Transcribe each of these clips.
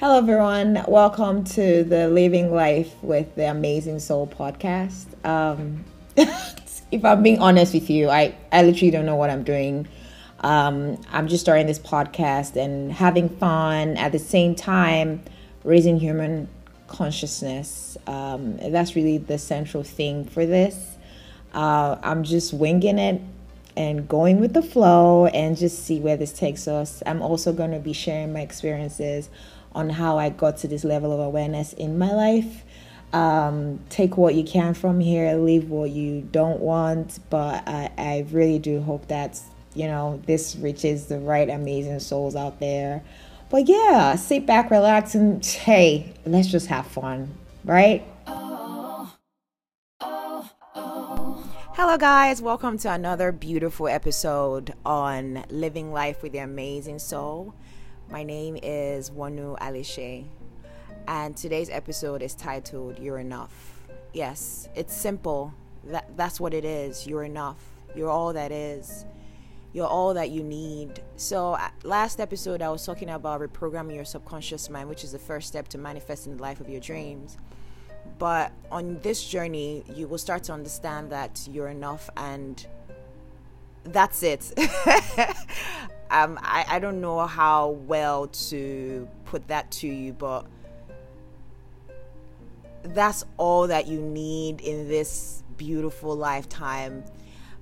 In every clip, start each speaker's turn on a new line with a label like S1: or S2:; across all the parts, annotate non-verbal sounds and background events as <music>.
S1: Hello, everyone. Welcome to the Living Life with the Amazing Soul podcast. Um, <laughs> if I'm being honest with you, I, I literally don't know what I'm doing. Um, I'm just starting this podcast and having fun at the same time, raising human consciousness. Um, that's really the central thing for this. Uh, I'm just winging it and going with the flow and just see where this takes us. I'm also going to be sharing my experiences on how I got to this level of awareness in my life. Um, take what you can from here, leave what you don't want. But I, I really do hope that, you know, this reaches the right amazing souls out there. But yeah, sit back, relax, and hey, let's just have fun, right? Hello, guys. Welcome to another beautiful episode on Living Life with the Amazing Soul. My name is Wanu Alishe, and today's episode is titled You're Enough. Yes, it's simple. That, that's what it is. You're enough. You're all that is. You're all that you need. So, uh, last episode, I was talking about reprogramming your subconscious mind, which is the first step to manifesting the life of your dreams. But on this journey, you will start to understand that you're enough and that's it. <laughs> um, I, I don't know how well to put that to you, but that's all that you need in this beautiful lifetime.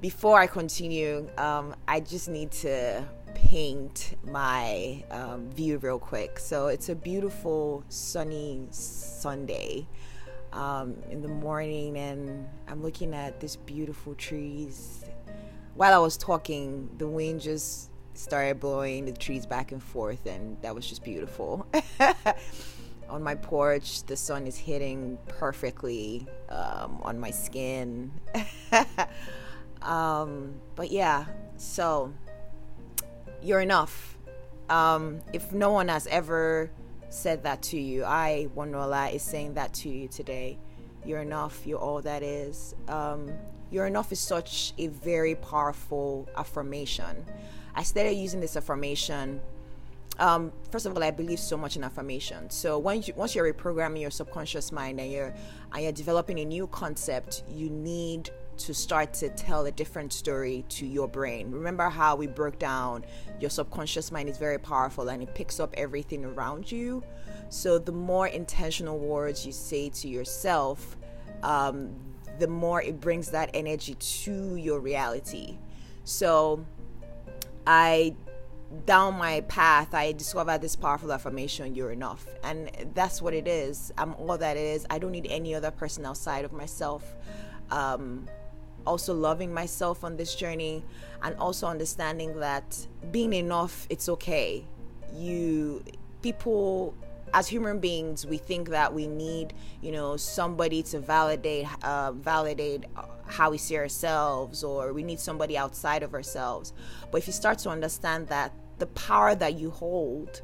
S1: Before I continue, um, I just need to paint my um, view real quick. So it's a beautiful sunny Sunday um, in the morning, and I'm looking at these beautiful trees. While I was talking, the wind just started blowing the trees back and forth, and that was just beautiful. <laughs> on my porch, the sun is hitting perfectly um, on my skin. <laughs> um, but yeah, so you're enough. Um, if no one has ever said that to you. I, Wanola, is saying that to you today. You're enough. You're all that is. Um, you're enough is such a very powerful affirmation. I started using this affirmation. Um, first of all, I believe so much in affirmation. So once you, once you're reprogramming your subconscious mind and you're and you're developing a new concept, you need to start to tell a different story to your brain. Remember how we broke down your subconscious mind is very powerful and it picks up everything around you. So, the more intentional words you say to yourself, um, the more it brings that energy to your reality. So, I down my path, I discovered this powerful affirmation you're enough. And that's what it is. I'm all that is. I don't need any other person outside of myself. Um, also loving myself on this journey and also understanding that being enough it's okay you people as human beings we think that we need you know somebody to validate uh, validate how we see ourselves or we need somebody outside of ourselves but if you start to understand that the power that you hold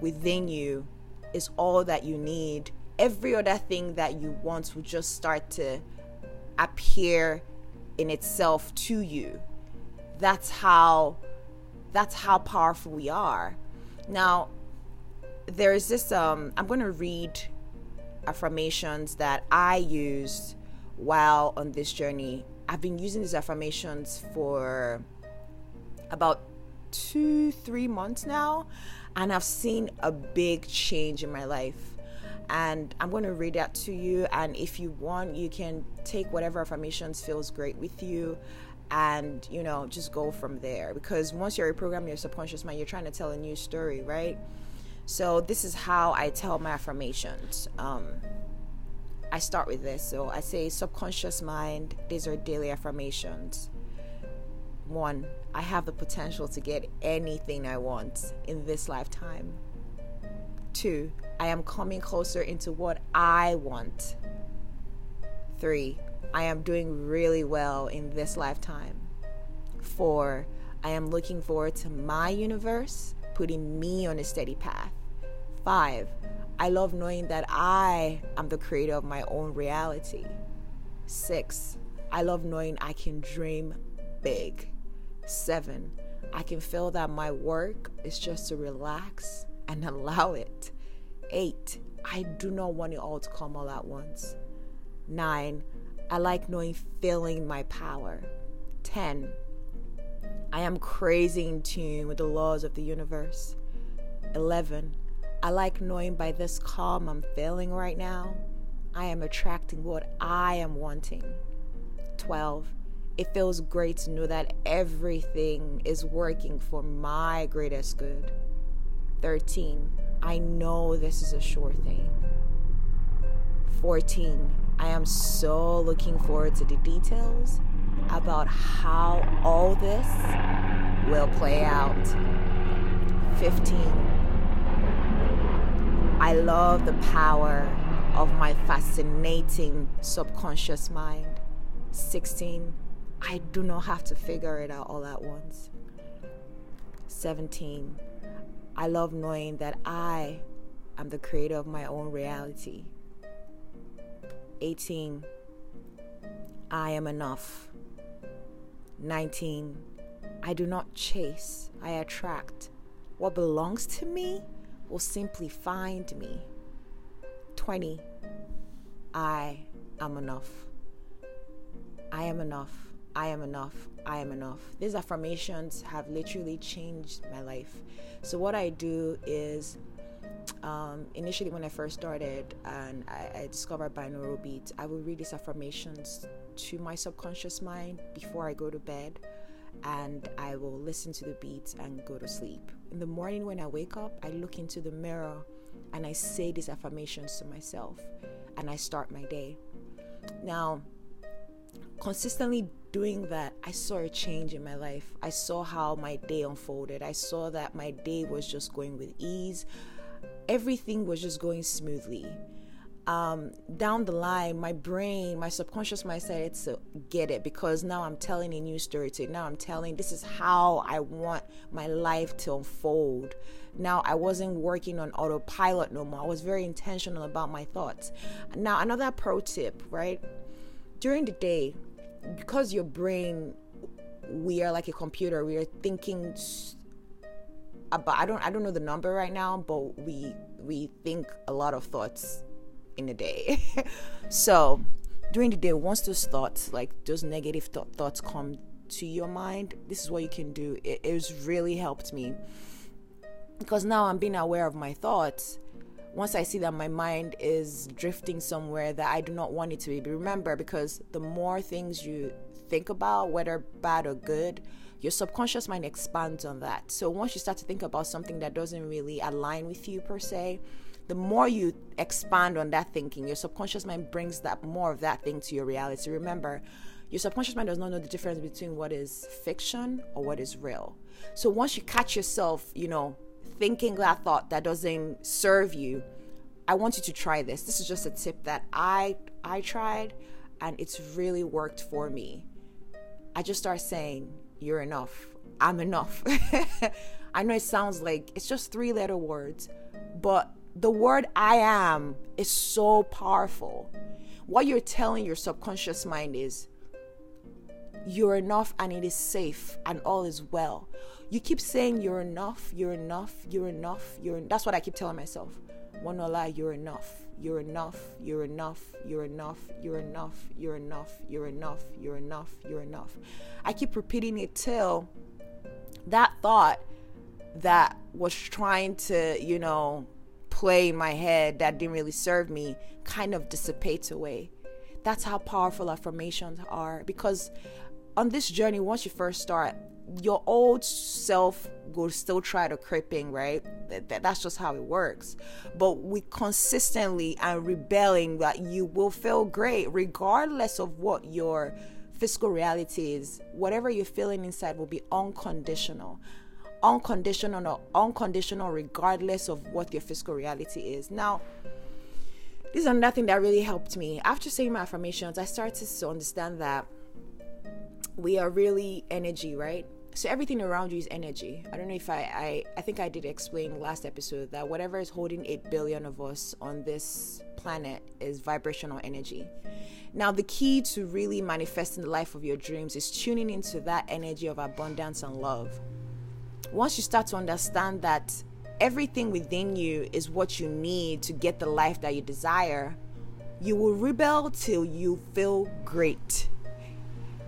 S1: within you is all that you need every other thing that you want will just start to appear in itself to you. That's how that's how powerful we are. Now, there's this um I'm going to read affirmations that I used while on this journey. I've been using these affirmations for about 2-3 months now and I've seen a big change in my life and I'm going to read that to you. And if you want, you can take whatever affirmations feels great with you and you know just go from there because once you're reprogramming your subconscious mind you're trying to tell a new story right so this is how i tell my affirmations um, i start with this so i say subconscious mind these are daily affirmations one i have the potential to get anything i want in this lifetime two I am coming closer into what I want. Three, I am doing really well in this lifetime. Four, I am looking forward to my universe putting me on a steady path. Five, I love knowing that I am the creator of my own reality. Six, I love knowing I can dream big. Seven, I can feel that my work is just to relax and <laughs> allow it. Eight, I do not want it all to come all at once. Nine, I like knowing feeling my power. 10. I am crazy in tune with the laws of the universe. 11. I like knowing by this calm I'm feeling right now, I am attracting what I am wanting. 12. It feels great to know that everything is working for my greatest good. 13. I know this is a sure thing. 14. I am so looking forward to the details about how all this will play out. 15. I love the power of my fascinating subconscious mind. 16. I do not have to figure it out all at once. 17. I love knowing that I am the creator of my own reality. 18. I am enough. 19. I do not chase, I attract. What belongs to me will simply find me. 20. I am enough. I am enough. I am enough. I am enough. These affirmations have literally changed my life. So, what I do is um, initially when I first started and I, I discovered binaural beats, I would read these affirmations to my subconscious mind before I go to bed and I will listen to the beats and go to sleep. In the morning when I wake up, I look into the mirror and I say these affirmations to myself and I start my day. Now, consistently doing that, I saw a change in my life. I saw how my day unfolded. I saw that my day was just going with ease everything was just going smoothly. Um, down the line, my brain, my subconscious mind said to get it because now I'm telling a new story to it. Now I'm telling this is how I want my life to unfold. Now I wasn't working on autopilot no more. I was very intentional about my thoughts. Now, another pro tip, right? During the day, because your brain, we are like a computer, we are thinking about I don't I don't know the number right now, but we we think a lot of thoughts in a day. <laughs> so during the day, once those thoughts, like those negative th- thoughts, come to your mind, this is what you can do. It, has really helped me because now I'm being aware of my thoughts. Once I see that my mind is drifting somewhere that I do not want it to be, but remember, because the more things you think about, whether bad or good, your subconscious mind expands on that. So once you start to think about something that doesn't really align with you per se, the more you expand on that thinking, your subconscious mind brings that more of that thing to your reality. Remember, your subconscious mind does not know the difference between what is fiction or what is real. So once you catch yourself, you know, thinking that thought that doesn't serve you, I want you to try this. This is just a tip that I I tried and it's really worked for me. I just start saying, you're enough. I'm enough. <laughs> I know it sounds like it's just three letter words, but the word I am is so powerful. What you're telling your subconscious mind is you're enough and it is safe and all is well. You keep saying you're enough, you're enough, you're enough, you're that's what I keep telling myself. Wanola, you're enough. You're enough, you're enough, you're enough, you're enough, you're enough, you're enough, you're enough, you're enough. I keep repeating it till that thought that was trying to, you know, play in my head that didn't really serve me kind of dissipates away. That's how powerful affirmations are because on this journey, once you first start, your old self will still try to creep in, right? That's just how it works. But we consistently and rebelling that you will feel great regardless of what your physical reality is. Whatever you're feeling inside will be unconditional. Unconditional or unconditional regardless of what your physical reality is. Now, this is another thing that really helped me. After saying my affirmations, I started to understand that we are really energy, right? So everything around you is energy. I don't know if I, I I think I did explain last episode that whatever is holding 8 billion of us on this planet is vibrational energy. Now the key to really manifesting the life of your dreams is tuning into that energy of abundance and love. Once you start to understand that everything within you is what you need to get the life that you desire, you will rebel till you feel great.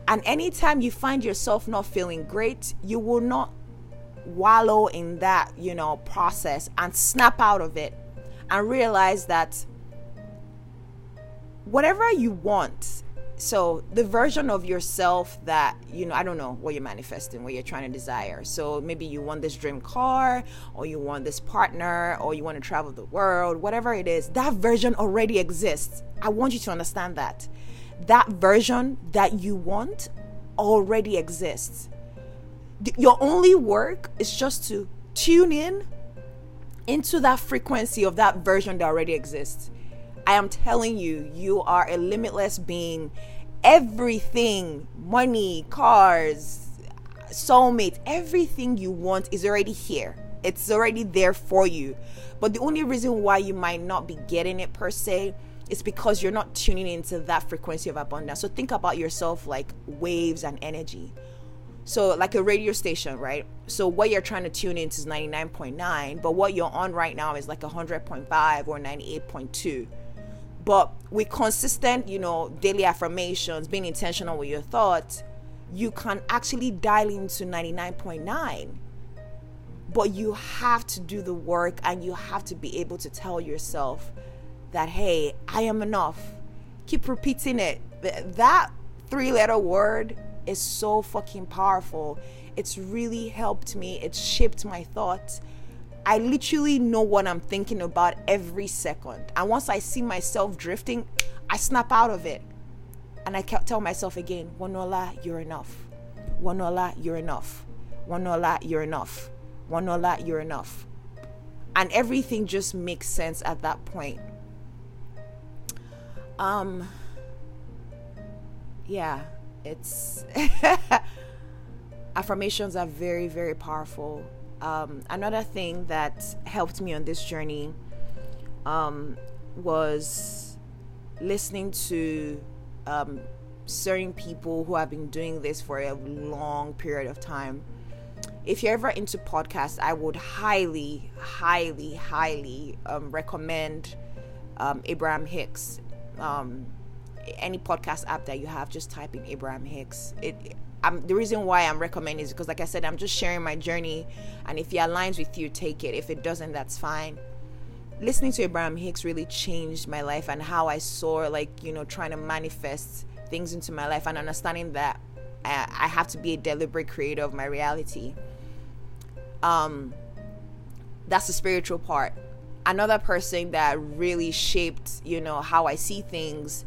S1: And anytime you find yourself not feeling great, you will not wallow in that, you know, process and snap out of it and realize that whatever you want so the version of yourself that you know i don't know what you're manifesting what you're trying to desire. So maybe you want this dream car or you want this partner or you want to travel the world whatever it is that version already exists. I want you to understand that. That version that you want already exists. Your only work is just to tune in into that frequency of that version that already exists I am telling you, you are a limitless being. Everything, money, cars, soulmate, everything you want is already here. It's already there for you. But the only reason why you might not be getting it per se is because you're not tuning into that frequency of abundance. So think about yourself like waves and energy. So, like a radio station, right? So, what you're trying to tune into is 99.9, but what you're on right now is like 100.5 or 98.2 but with consistent, you know, daily affirmations, being intentional with your thoughts, you can actually dial into 99.9. But you have to do the work and you have to be able to tell yourself that, hey, I am enough. Keep repeating it. That three letter word is so fucking powerful. It's really helped me, it's shaped my thoughts I literally know what I'm thinking about every second. And once I see myself drifting, I snap out of it. And I tell myself again, Wanola, you're enough. Wanola, you're enough. Wanola, you're enough. Wanola, you're enough. And everything just makes sense at that point. Um yeah, it's <laughs> affirmations are very very powerful um, another thing that helped me on this journey um, was listening to um, certain people who have been doing this for a long period of time. If you're ever into podcasts, I would highly, highly, highly um, recommend um, Abraham Hicks. Um, any podcast app that you have, just type in Abraham Hicks. It I'm, the reason why I'm recommending is because, like I said, I'm just sharing my journey, and if it aligns with you, take it. If it doesn't, that's fine. Listening to Abraham Hicks really changed my life and how I saw, like you know, trying to manifest things into my life and understanding that I, I have to be a deliberate creator of my reality. Um, that's the spiritual part. Another person that really shaped, you know, how I see things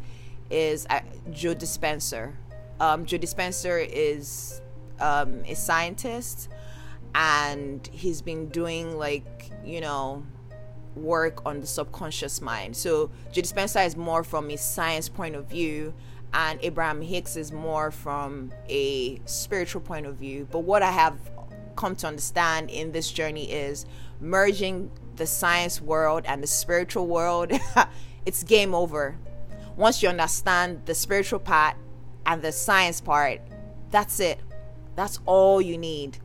S1: is uh, Joe Dispenza um, Joe Dispenza is um, a scientist and he's been doing like you know work on the subconscious mind. So Joe Dispenza is more from a science point of view and Abraham Hicks is more from a spiritual point of view. But what I have come to understand in this journey is merging the science world and the spiritual world, <laughs> it's game over. Once you understand the spiritual part and the science part, that's it. That's all you need.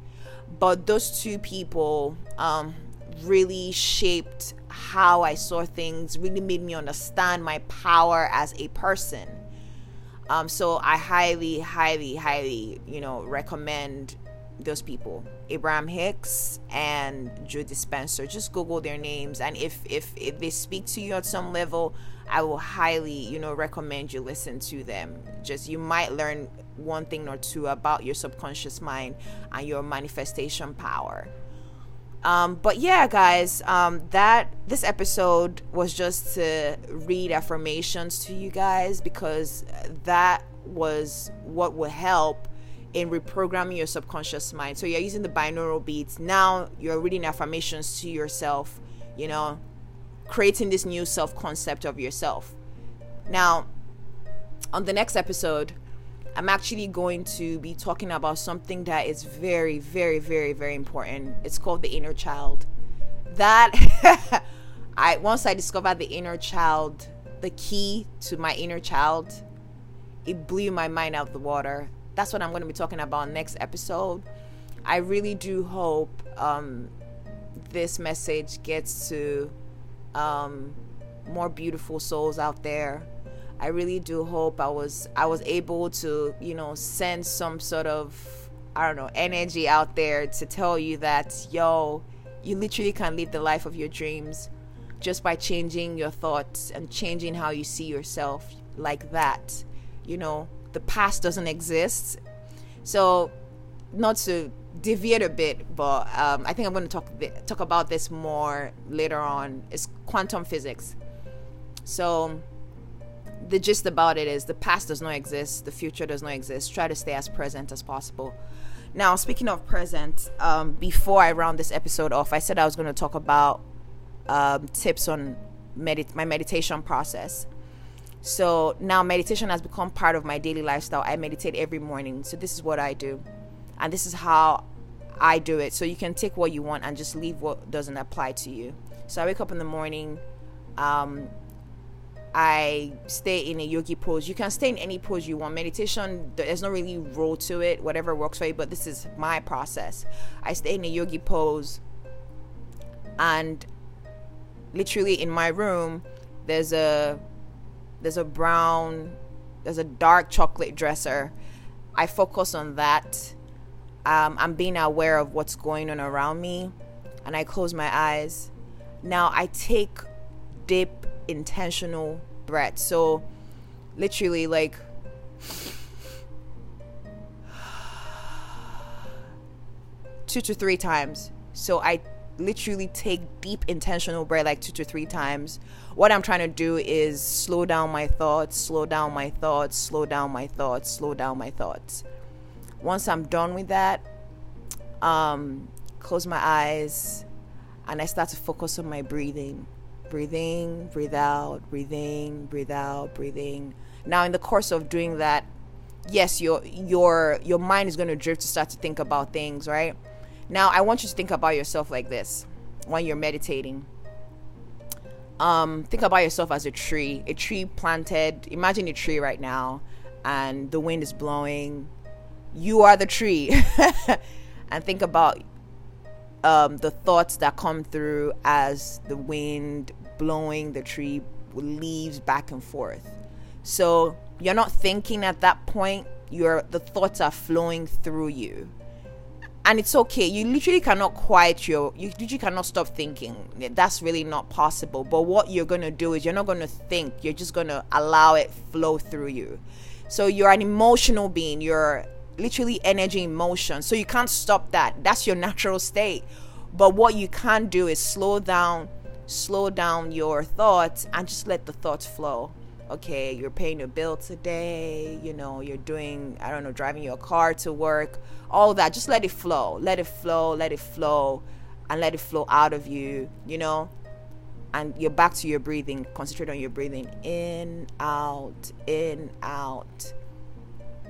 S1: But those two people um, really shaped how I saw things, really made me understand my power as a person. Um, so I highly, highly, highly, you know, recommend those people abraham hicks and joe dispenza just google their names and if if if they speak to you at some level I will highly, you know, recommend you listen to them. Just you might learn one thing or two about your subconscious mind and your manifestation power. Um, but yeah, guys, um, that this episode was just to read affirmations to you guys because that was what will help in reprogramming your subconscious mind. So you're using the binaural beats. Now you're reading affirmations to yourself, you know, creating this new self concept of yourself. Now, on the next episode, I'm actually going to be talking about something that is very, very, very, very important. It's called the inner child. That <laughs> I once I discovered the inner child, the key to my inner child, it blew my mind out of the water. That's what I'm going to be talking about next episode. I really do hope um, this message gets to um, more beautiful souls out there. I really do hope I was I was able to, you know, send some sort of I don't know, energy out there to tell you that yo, you literally can live the life of your dreams just by changing your thoughts and changing how you see yourself like that. You know, the past doesn't exist. So, not to deviate a bit, but um, I think I'm going to talk talk about this more later on. It's quantum physics. So, the gist about it is the past does not exist, the future does not exist. Try to stay as present as possible. Now, speaking of present, um, before I round this episode off, I said I was going to talk about um, tips on medit- my meditation process. So now meditation has become part of my daily lifestyle. I meditate every morning. So this is what I do. And this is how I do it. So you can take what you want and just leave what doesn't apply to you. So I wake up in the morning. Um, I stay in a yogi pose. You can stay in any pose you want. Meditation, there's no really rule to it, whatever works for you, but this is my process. I stay in a yogi pose and literally in my room there's a there's a brown there's a dark chocolate dresser. I focus on that. Um, i'm being aware of what's going on around me and i close my eyes. Now i take deep intentional breaths. So literally like <sighs> two to three times. So i literally take deep intentional breath like two to three times. What i'm trying to do is slow down my thoughts slow down my thoughts slow down my thoughts slow down my thoughts. Once i'm done with that um close my eyes and i start to focus on my breathing. Breathing breathe out breathing breathe out breathing. Now in the course of doing that yes your your your mind is going to drift to start to think about things right now, I want you to think about yourself like this when you're meditating. Um, think about yourself as a tree, a tree planted. Imagine a tree right now, and the wind is blowing. You are the tree. <laughs> and think about um, the thoughts that come through as the wind blowing the tree leaves back and forth. So you're not thinking at that point. Your the thoughts are flowing through you and it's okay. You literally cannot quiet your you literally cannot stop thinking. That's really not possible. But what you're going to do is you're not going to think. You're just going to allow it flow through you. So you're an emotional being. You're literally energy emotion so you can't stop that. That's your natural state. But what you can do is slow down slow down your thoughts and just let the thoughts flow okay you're paying your bill today you know you're doing i don't know driving your car to work all that. Just let it flow let it flow let it flow and let it flow out of you you know? And you're back to your breathing. Concentrate on your breathing. In out in out.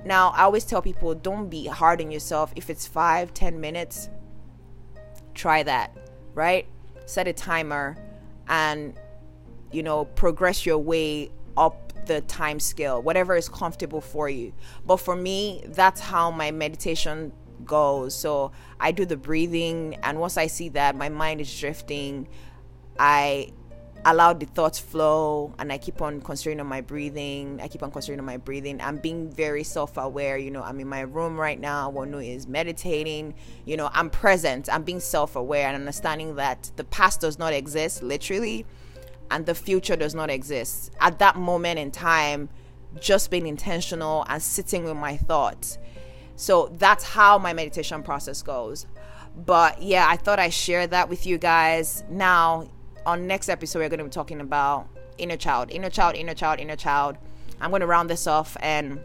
S1: Now i always tell people don't be hard on yourself. If it's five ten minutes try that right? Set a timer and you know progress your way up the time scale, whatever is comfortable for you. But for me, that's how my meditation goes. So I do the breathing, and once I see that my mind is drifting, I allow the thoughts flow and I keep on concentrating on my breathing. I keep on concentrating on my breathing. I'm being very self aware. You know, I'm in my room right now. Wanu is meditating. You know, I'm present. I'm being self aware and understanding that the past does not exist, literally and the future does not exist. At that moment in time, just being intentional and sitting with my thoughts. So that's how my meditation process goes. But yeah, I thought I shared that with you guys. Now, on next episode, we're going to be talking about inner child, inner child, inner child, inner child. I'm going to round this off and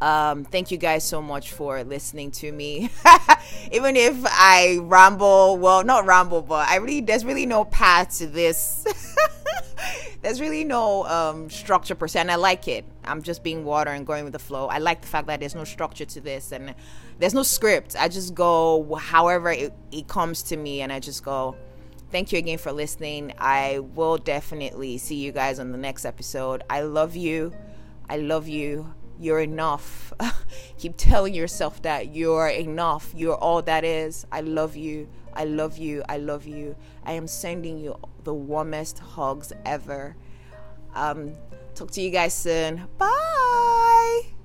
S1: um, thank you guys so much for listening to me. <laughs> Even if I ramble, well, not ramble, but I really, there's really no path to this. <laughs> there's really no um, structure per se, and I like it. I'm just being water and going with the flow. I like the fact that there's no structure to this, and there's no script. I just go however it, it comes to me, and I just go. Thank you again for listening. I will definitely see you guys on the next episode. I love you. I love you you're enough. <laughs> Keep telling yourself that you're enough. You're all that is. I love you. I love you. I love you. I am sending you the warmest hugs ever. Um, talk to you guys soon. Bye.